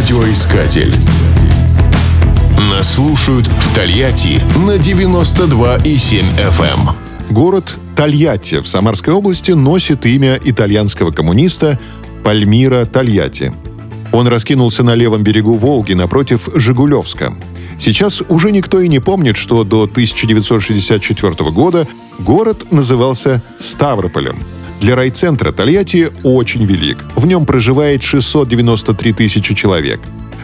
Радиоискатель. Нас слушают в Тольятти на 92,7 FM. Эм. Город Тольятти в Самарской области носит имя итальянского коммуниста Пальмира Тольятти. Он раскинулся на левом берегу Волги напротив Жигулевска. Сейчас уже никто и не помнит, что до 1964 года город назывался Ставрополем. Для райцентра Тольятти очень велик. В нем проживает 693 тысячи человек.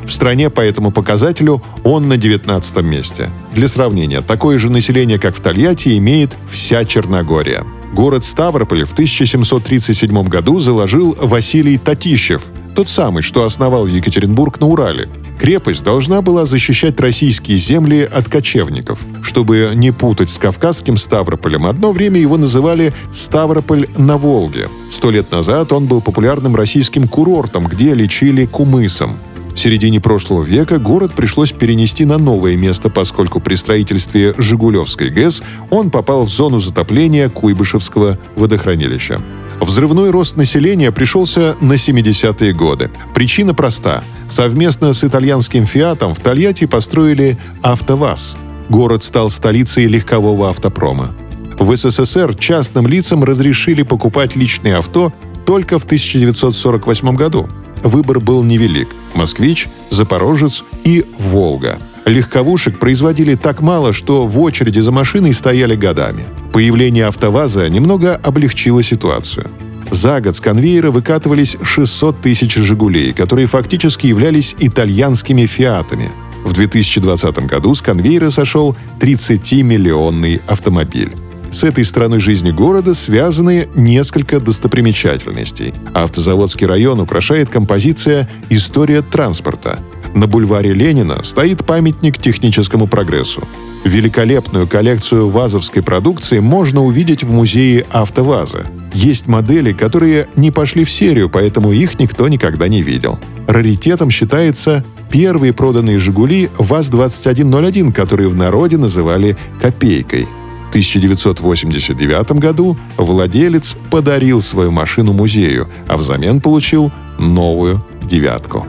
В стране по этому показателю он на 19 месте. Для сравнения, такое же население, как в Тольятти, имеет вся Черногория. Город Ставрополь в 1737 году заложил Василий Татищев, тот самый, что основал Екатеринбург на Урале. Крепость должна была защищать российские земли от кочевников. Чтобы не путать с кавказским Ставрополем, одно время его называли «Ставрополь на Волге». Сто лет назад он был популярным российским курортом, где лечили кумысом. В середине прошлого века город пришлось перенести на новое место, поскольку при строительстве Жигулевской ГЭС он попал в зону затопления Куйбышевского водохранилища. Взрывной рост населения пришелся на 70-е годы. Причина проста. Совместно с итальянским «Фиатом» в Тольятти построили «АвтоВАЗ». Город стал столицей легкового автопрома. В СССР частным лицам разрешили покупать личные авто только в 1948 году. Выбор был невелик – «Москвич», «Запорожец» и «Волга». Легковушек производили так мало, что в очереди за машиной стояли годами. Появление «АвтоВАЗа» немного облегчило ситуацию. За год с конвейера выкатывались 600 тысяч «Жигулей», которые фактически являлись итальянскими «Фиатами». В 2020 году с конвейера сошел 30-миллионный автомобиль. С этой стороной жизни города связаны несколько достопримечательностей. Автозаводский район украшает композиция «История транспорта», на бульваре Ленина стоит памятник техническому прогрессу. Великолепную коллекцию вазовской продукции можно увидеть в музее «АвтоВаза». Есть модели, которые не пошли в серию, поэтому их никто никогда не видел. Раритетом считается первые проданные «Жигули» ВАЗ-2101, которые в народе называли «копейкой». В 1989 году владелец подарил свою машину музею, а взамен получил новую «девятку».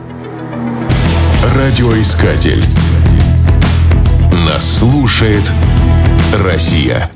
Радиоискатель. Нас слушает Россия.